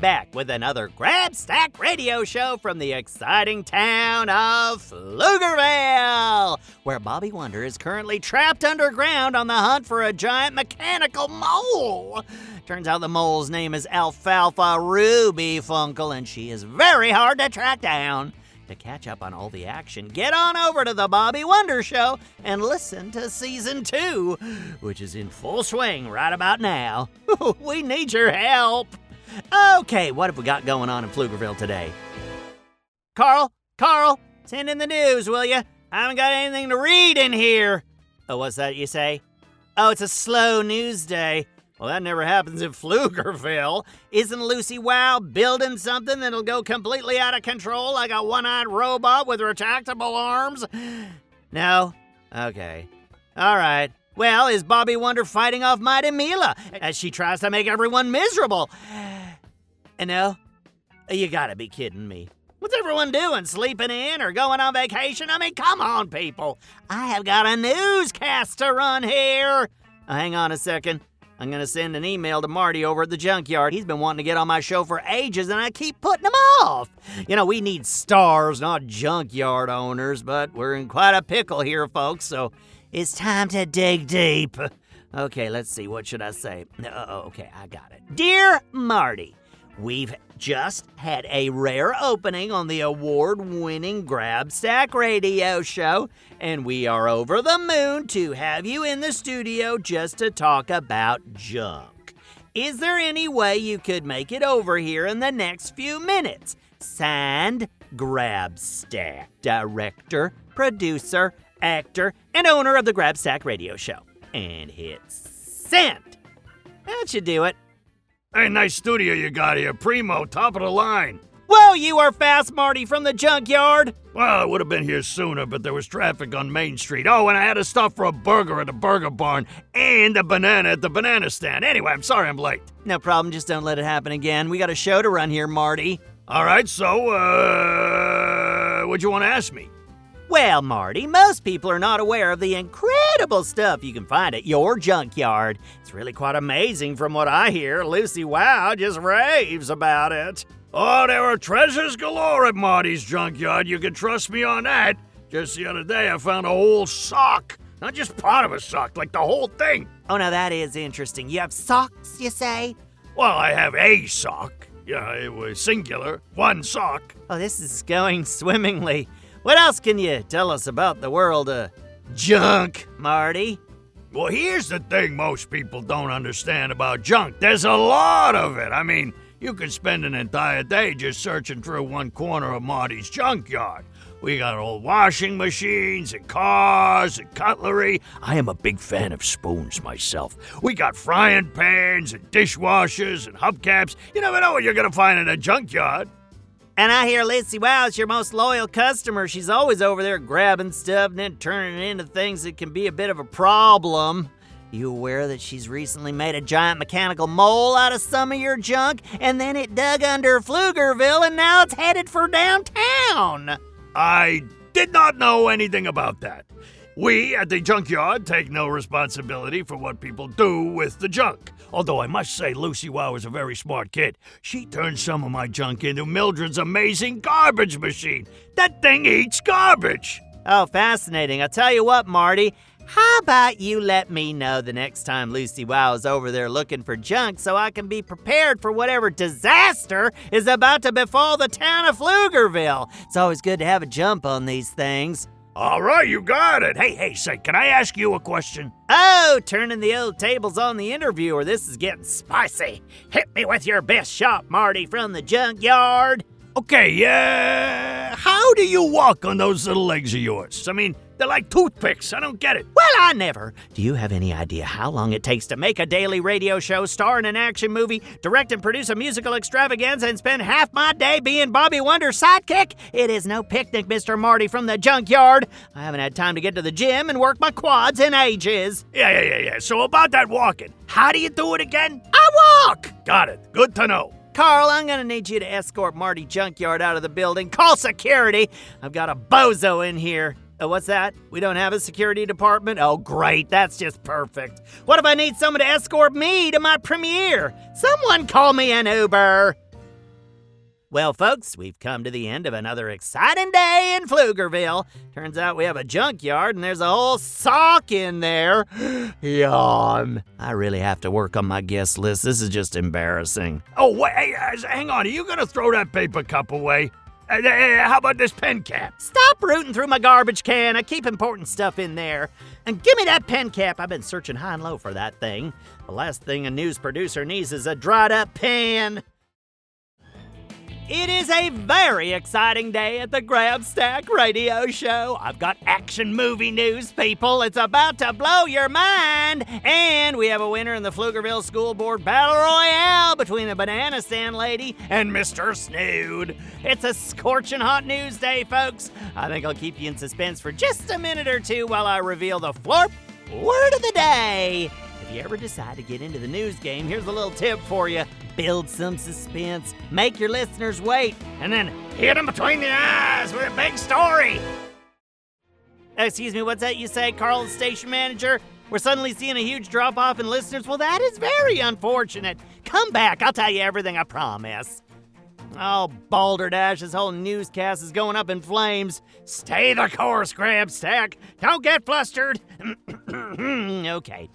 back with another Grabstack radio show from the exciting town of Pflugerville, where Bobby Wonder is currently trapped underground on the hunt for a giant mechanical mole. Turns out the mole's name is Alfalfa Ruby Funkle, and she is very hard to track down. To catch up on all the action, get on over to the Bobby Wonder Show and listen to season two, which is in full swing right about now. we need your help. Okay, what have we got going on in Pflugerville today? Carl, Carl, send in the news, will you? I haven't got anything to read in here. Oh, what's that you say? Oh, it's a slow news day. Well, that never happens in Pflugerville. Isn't Lucy Wow building something that'll go completely out of control like a one eyed robot with retractable arms? No? Okay. All right. Well, is Bobby Wonder fighting off Mighty Mila as she tries to make everyone miserable? And no? You gotta be kidding me. What's everyone doing? Sleeping in or going on vacation? I mean, come on, people. I have got a newscast to run here. Uh, hang on a second. I'm to send an email to Marty over at the junkyard. He's been wanting to get on my show for ages, and I keep putting him off. You know, we need stars, not junkyard owners, but we're in quite a pickle here, folks, so it's time to dig deep. Okay, let's see. What should I say? Uh, okay, I got it. Dear Marty, We've just had a rare opening on the award winning Grabstack radio show, and we are over the moon to have you in the studio just to talk about junk. Is there any way you could make it over here in the next few minutes? Signed, Grabstack, director, producer, actor, and owner of the Grabstack radio show. And hit send. That should do it. Hey, nice studio you got here. Primo, top of the line. Whoa, you are fast, Marty, from the junkyard. Well, I would have been here sooner, but there was traffic on Main Street. Oh, and I had to stop for a burger at the burger barn and a banana at the banana stand. Anyway, I'm sorry I'm late. No problem, just don't let it happen again. We got a show to run here, Marty. All right, so, uh, what'd you want to ask me? Well, Marty, most people are not aware of the incredible stuff you can find at your junkyard. It's really quite amazing from what I hear. Lucy Wow just raves about it. Oh, there are treasures galore at Marty's junkyard. You can trust me on that. Just the other day, I found a whole sock. Not just part of a sock, like the whole thing. Oh, now that is interesting. You have socks, you say? Well, I have a sock. Yeah, it was singular. One sock. Oh, this is going swimmingly. What else can you tell us about the world of junk, Marty? Well, here's the thing most people don't understand about junk there's a lot of it. I mean, you could spend an entire day just searching through one corner of Marty's junkyard. We got old washing machines and cars and cutlery. I am a big fan of spoons myself. We got frying pans and dishwashers and hubcaps. You never know what you're going to find in a junkyard. And I hear Lucy Wow is your most loyal customer. She's always over there grabbing stuff and then turning it into things that can be a bit of a problem. You aware that she's recently made a giant mechanical mole out of some of your junk, and then it dug under Pflugerville, and now it's headed for downtown? I did not know anything about that. We at the junkyard take no responsibility for what people do with the junk. Although I must say, Lucy Wow is a very smart kid. She turned some of my junk into Mildred's amazing garbage machine. That thing eats garbage. Oh, fascinating. I'll tell you what, Marty. How about you let me know the next time Lucy Wow is over there looking for junk so I can be prepared for whatever disaster is about to befall the town of Pflugerville? It's always good to have a jump on these things. All right, you got it. Hey, hey, say, can I ask you a question? Oh, turning the old tables on the interviewer. This is getting spicy. Hit me with your best shot, Marty, from the junkyard. Okay, yeah. Uh, how do you walk on those little legs of yours? I mean, they're like toothpicks. I don't get it. Well, I never. Do you have any idea how long it takes to make a daily radio show, star in an action movie, direct and produce a musical extravaganza, and spend half my day being Bobby Wonder's sidekick? It is no picnic, Mr. Marty from the junkyard. I haven't had time to get to the gym and work my quads in ages. Yeah, yeah, yeah, yeah. So about that walking, how do you do it again? I walk. Got it. Good to know. Carl, I'm gonna need you to escort Marty Junkyard out of the building. Call security. I've got a bozo in here. Oh, what's that? We don't have a security department? Oh, great. That's just perfect. What if I need someone to escort me to my premiere? Someone call me an Uber. Well, folks, we've come to the end of another exciting day in Pflugerville. Turns out we have a junkyard and there's a whole sock in there. Yawn. I really have to work on my guest list. This is just embarrassing. Oh, wait, uh, hang on. Are you gonna throw that paper cup away? Uh, uh, how about this pen cap? Stop rooting through my garbage can. I keep important stuff in there. And give me that pen cap. I've been searching high and low for that thing. The last thing a news producer needs is a dried up pen. It is a very exciting day at the Grabstack Radio Show. I've got action movie news, people. It's about to blow your mind. And we have a winner in the Pflugerville School Board Battle Royale between the Banana Stand Lady and Mr. Snood. It's a scorching hot news day, folks. I think I'll keep you in suspense for just a minute or two while I reveal the florp word of the day. If you ever decide to get into the news game, here's a little tip for you build some suspense, make your listeners wait, and then hit them between the eyes with a big story. Excuse me, what's that you say, Carl, the station manager? We're suddenly seeing a huge drop off in listeners? Well, that is very unfortunate. Come back, I'll tell you everything, I promise. Oh, Balderdash, this whole newscast is going up in flames. Stay the course, Grabstack. Don't get flustered. okay.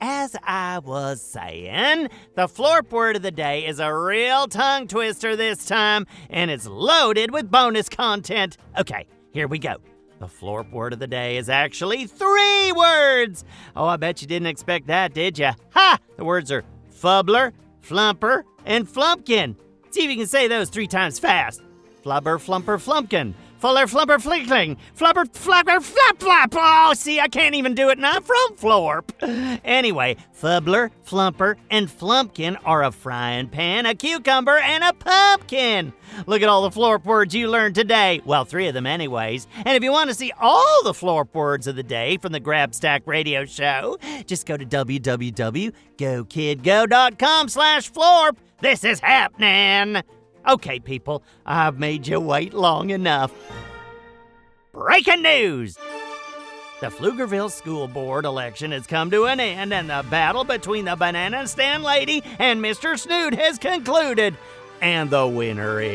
As I was saying, the florp word of the day is a real tongue twister this time, and it's loaded with bonus content. Okay, here we go. The florp word of the day is actually three words. Oh, I bet you didn't expect that, did you? Ha! The words are fubbler, flumper, and flumpkin. See if you can say those three times fast. Flubber, flumper, flumpkin. Fuller, flumper, flickling. Flubber, flapper, flap, flap. Oh, see, I can't even do it now. I'm from Florp. Anyway, fubbler, flumper, and flumpkin are a frying pan, a cucumber, and a pumpkin. Look at all the Florp words you learned today. Well, three of them, anyways. And if you want to see all the Florp words of the day from the Grabstack Radio Show, just go to www.gokidgo.com slash Florp. This is happening. Okay, people, I've made you wait long enough. Breaking news! The Pflugerville School Board election has come to an end, and the battle between the Banana Stand Lady and Mr. Snood has concluded. And the winner is.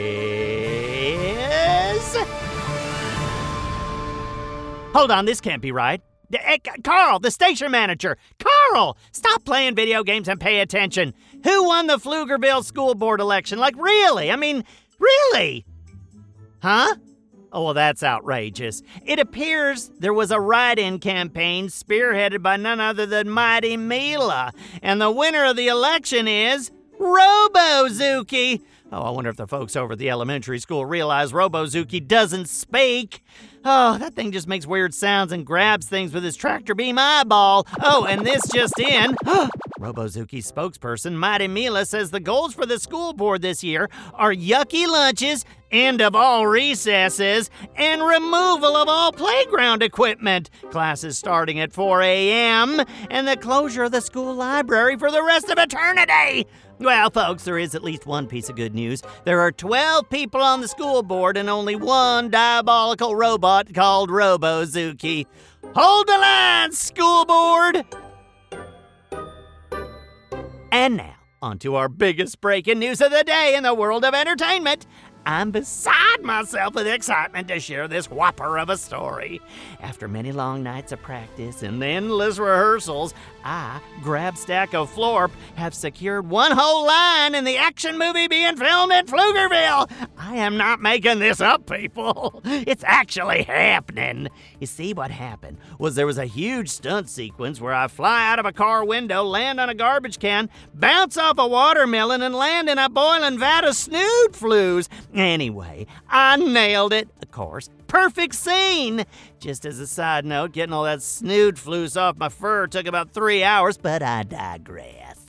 Hold on, this can't be right. Eh, Carl, the station manager. Carl, stop playing video games and pay attention. Who won the Pflugerville School Board election? Like, really? I mean, really? Huh? Oh, well, that's outrageous. It appears there was a write in campaign spearheaded by none other than Mighty Mila, and the winner of the election is Robozuki. Oh, I wonder if the folks over at the elementary school realize Robozuki doesn't speak. Oh, that thing just makes weird sounds and grabs things with his tractor beam eyeball. Oh, and this just in. Oh, Robozuki's spokesperson, Mighty Mila, says the goals for the school board this year are yucky lunches, end of all recesses, and removal of all playground equipment. Classes starting at 4 a.m., and the closure of the school library for the rest of eternity. Well, folks, there is at least one piece of good news. There are 12 people on the school board and only one diabolical robot called Robozuki. Hold the line, school board! And now, on to our biggest breaking news of the day in the world of entertainment. I'm beside myself with excitement to share this whopper of a story. After many long nights of practice and endless rehearsals, I, Grabstack of Florp, have secured one whole line in the action movie being filmed at Pflugerville. I am not making this up, people. It's actually happening. You see, what happened was there was a huge stunt sequence where I fly out of a car window, land on a garbage can, bounce off a watermelon, and land in a boiling vat of snood flues. Anyway, I nailed it, of course. Perfect scene! Just as a side note, getting all that snood flues off my fur took about three hours, but I digress.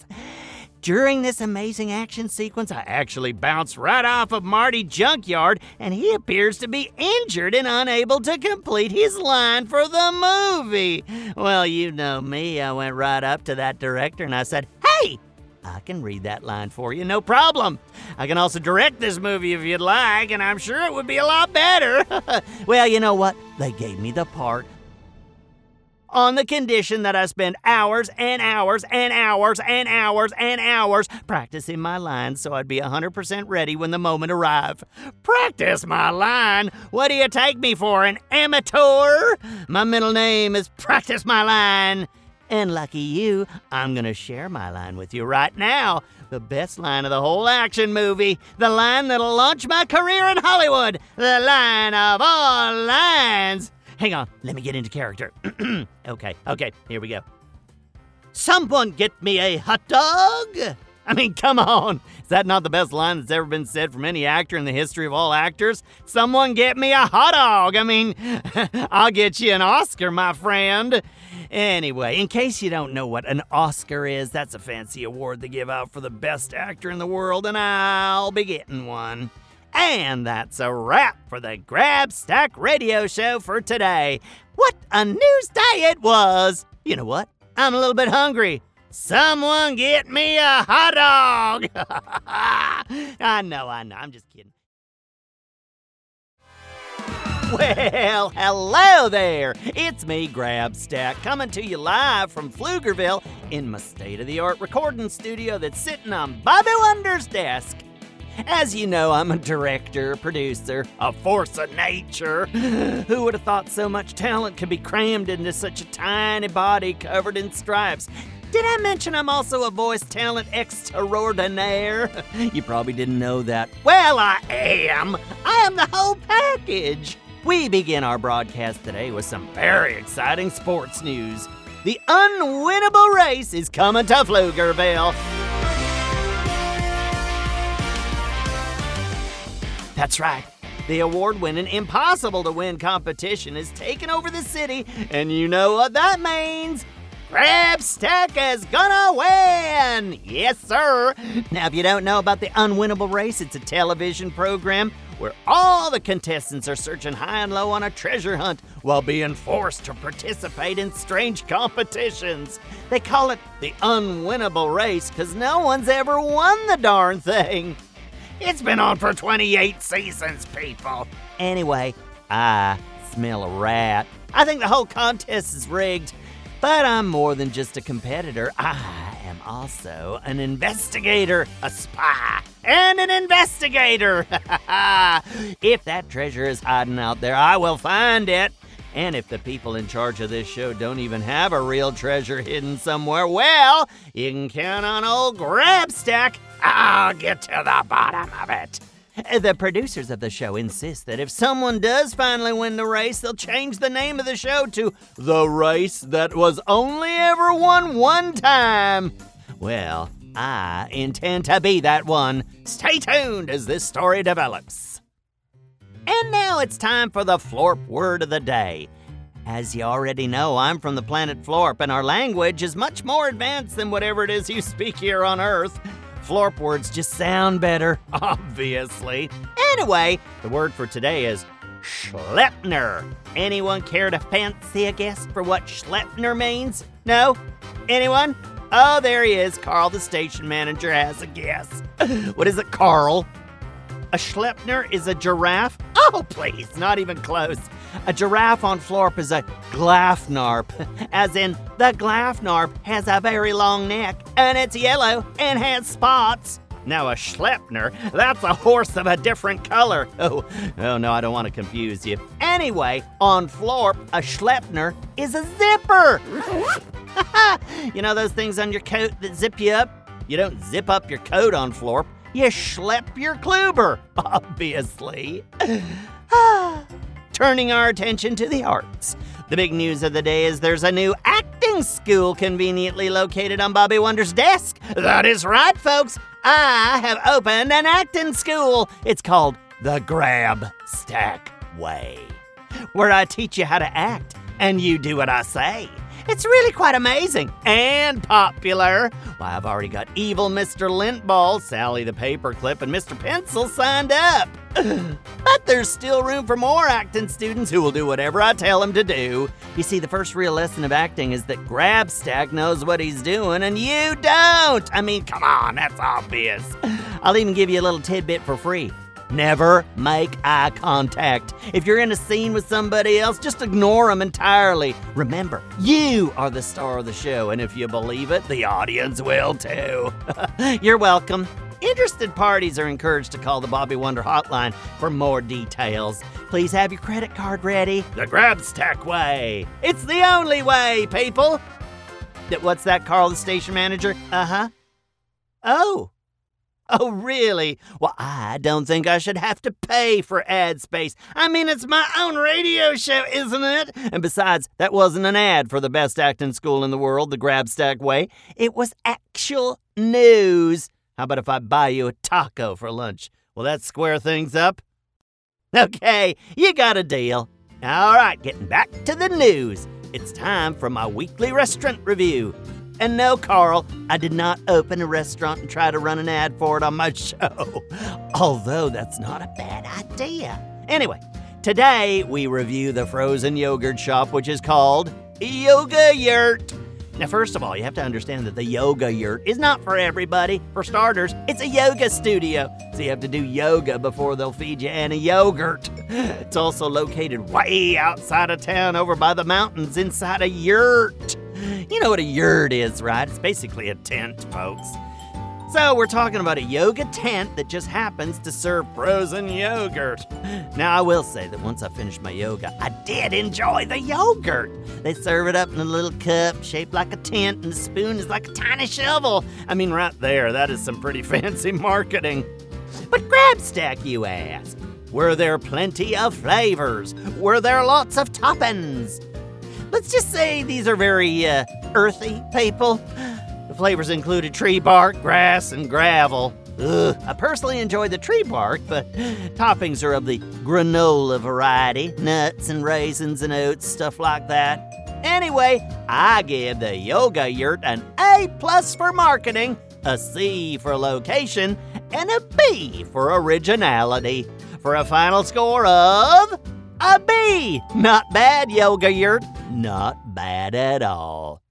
During this amazing action sequence, I actually bounced right off of Marty Junkyard, and he appears to be injured and unable to complete his line for the movie. Well, you know me, I went right up to that director and I said, I can read that line for you, no problem. I can also direct this movie if you'd like, and I'm sure it would be a lot better. well, you know what? They gave me the part. on the condition that I spend hours and hours and hours and hours and hours practicing my lines so I'd be 100% ready when the moment arrived. Practice my line? What do you take me for, an amateur? My middle name is Practice My Line. And lucky you, I'm gonna share my line with you right now. The best line of the whole action movie. The line that'll launch my career in Hollywood. The line of all lines. Hang on, let me get into character. okay, okay, here we go. Someone get me a hot dog? I mean, come on. Is that not the best line that's ever been said from any actor in the history of all actors? Someone get me a hot dog. I mean, I'll get you an Oscar, my friend. Anyway, in case you don't know what an Oscar is, that's a fancy award they give out for the best actor in the world, and I'll be getting one. And that's a wrap for the Grabstack Radio Show for today. What a news day it was! You know what? I'm a little bit hungry. Someone get me a hot dog! I know, I know, I'm just kidding. Well, hello there. It's me, Grabstack, coming to you live from Pflugerville in my state of the art recording studio that's sitting on Bobby Wonder's desk. As you know, I'm a director, producer, a force of nature. Who would have thought so much talent could be crammed into such a tiny body covered in stripes? Did I mention I'm also a voice talent extraordinaire? You probably didn't know that. Well, I am. I am the whole package. We begin our broadcast today with some very exciting sports news. The unwinnable race is coming to Pflugerville. That's right. The award winning Impossible to Win competition is taking over the city, and you know what that means. Grabstack is gonna win! Yes, sir! Now, if you don't know about the Unwinnable Race, it's a television program where all the contestants are searching high and low on a treasure hunt while being forced to participate in strange competitions. They call it the Unwinnable Race because no one's ever won the darn thing. It's been on for 28 seasons, people. Anyway, I smell a rat. I think the whole contest is rigged. But I'm more than just a competitor. I also an investigator, a spy, and an investigator. if that treasure is hiding out there, I will find it. And if the people in charge of this show don't even have a real treasure hidden somewhere, well, you can count on old Grabstack. I'll get to the bottom of it. The producers of the show insist that if someone does finally win the race, they'll change the name of the show to The Race That Was Only Ever Won One Time. Well, I intend to be that one. Stay tuned as this story develops. And now it's time for the Florp word of the day. As you already know, I'm from the planet Florp, and our language is much more advanced than whatever it is you speak here on Earth. Florp words just sound better, obviously. Anyway, the word for today is Schleppner. Anyone care to fancy a guess for what Schleppner means? No? Anyone? Oh, there he is. Carl, the station manager, has a guess. what is it, Carl? A Schleppner is a giraffe? Oh, please, not even close. A giraffe on Florp is a glafnarp, as in the glafnarp has a very long neck and it's yellow and has spots. Now, a Schleppner, that's a horse of a different color. Oh, oh no, I don't want to confuse you. Anyway, on Florp, a Schleppner is a zipper. you know those things on your coat that zip you up? You don't zip up your coat on Florp, you schlep your kluber, obviously. Turning our attention to the arts. The big news of the day is there's a new acting school conveniently located on Bobby Wonder's desk. That is right, folks. I have opened an acting school. It's called the Grab Stack Way, where I teach you how to act and you do what I say. It's really quite amazing and popular. Why, I've already got evil Mr. Lintball, Sally the Paperclip, and Mr. Pencil signed up. but there's still room for more acting students who will do whatever I tell them to do. You see, the first real lesson of acting is that Grabstack knows what he's doing and you don't. I mean, come on, that's obvious. I'll even give you a little tidbit for free. Never make eye contact. If you're in a scene with somebody else, just ignore them entirely. Remember, you are the star of the show, and if you believe it, the audience will too. you're welcome. Interested parties are encouraged to call the Bobby Wonder hotline for more details. Please have your credit card ready. The Grabstack way. It's the only way, people. What's that, Carl, the station manager? Uh huh. Oh. Oh, really? Well, I don't think I should have to pay for ad space. I mean, it's my own radio show, isn't it? And besides, that wasn't an ad for the best acting school in the world, the Grabstack Way. It was actual news. How about if I buy you a taco for lunch? Will that square things up? Okay, you got a deal. All right, getting back to the news. It's time for my weekly restaurant review. And no, Carl, I did not open a restaurant and try to run an ad for it on my show. Although that's not a bad idea. Anyway, today we review the frozen yogurt shop, which is called Yoga Yurt. Now, first of all, you have to understand that the yoga yurt is not for everybody. For starters, it's a yoga studio, so you have to do yoga before they'll feed you any yogurt. It's also located way outside of town over by the mountains inside a yurt. You know what a yurt is, right? It's basically a tent, folks. So, we're talking about a yoga tent that just happens to serve frozen yogurt. Now, I will say that once I finished my yoga, I did enjoy the yogurt. They serve it up in a little cup shaped like a tent, and the spoon is like a tiny shovel. I mean, right there, that is some pretty fancy marketing. But Grabstack, you ask. Were there plenty of flavors? Were there lots of toppings? Let's just say these are very uh, earthy people. The flavors included tree bark, grass, and gravel. Ugh, I personally enjoy the tree bark, but toppings are of the granola variety nuts and raisins and oats, stuff like that. Anyway, I give the Yoga Yurt an A plus for marketing, a C for location, and a B for originality. For a final score of a B. Not bad, Yoga Yurt. Not bad at all.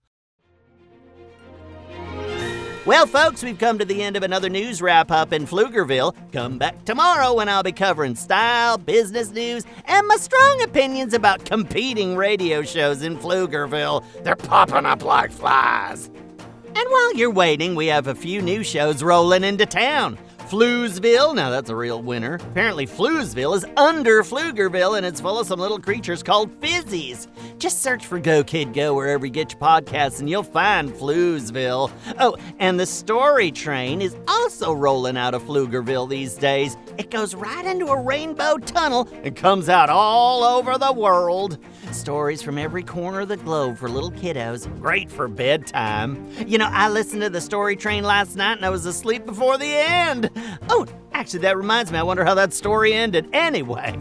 Well, folks, we've come to the end of another news wrap up in Pflugerville. Come back tomorrow when I'll be covering style, business news, and my strong opinions about competing radio shows in Pflugerville. They're popping up like flies. And while you're waiting, we have a few new shows rolling into town. Floozeville, now that's a real winner. Apparently, Floozeville is under Pflugerville and it's full of some little creatures called fizzies. Just search for Go Kid Go wherever you get your podcasts and you'll find Floozeville. Oh, and the Story Train is also rolling out of Pflugerville these days. It goes right into a rainbow tunnel and comes out all over the world. Stories from every corner of the globe for little kiddos. Great for bedtime. You know, I listened to the Story Train last night and I was asleep before the end. Oh, actually, that reminds me, I wonder how that story ended. Anyway,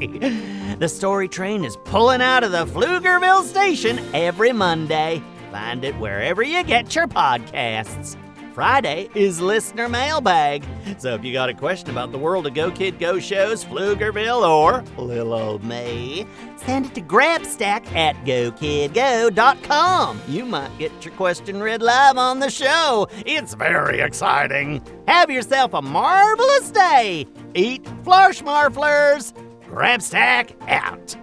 the Story Train is pulling out of the Pflugerville station every Monday. Find it wherever you get your podcasts. Friday is listener mailbag. So if you got a question about the world of Go Kid Go shows, Pflugerville, or little old me, send it to grabstack at gokidgo.com. You might get your question read live on the show. It's very exciting. Have yourself a marvelous day. Eat Flarschmarflers. Grabstack out.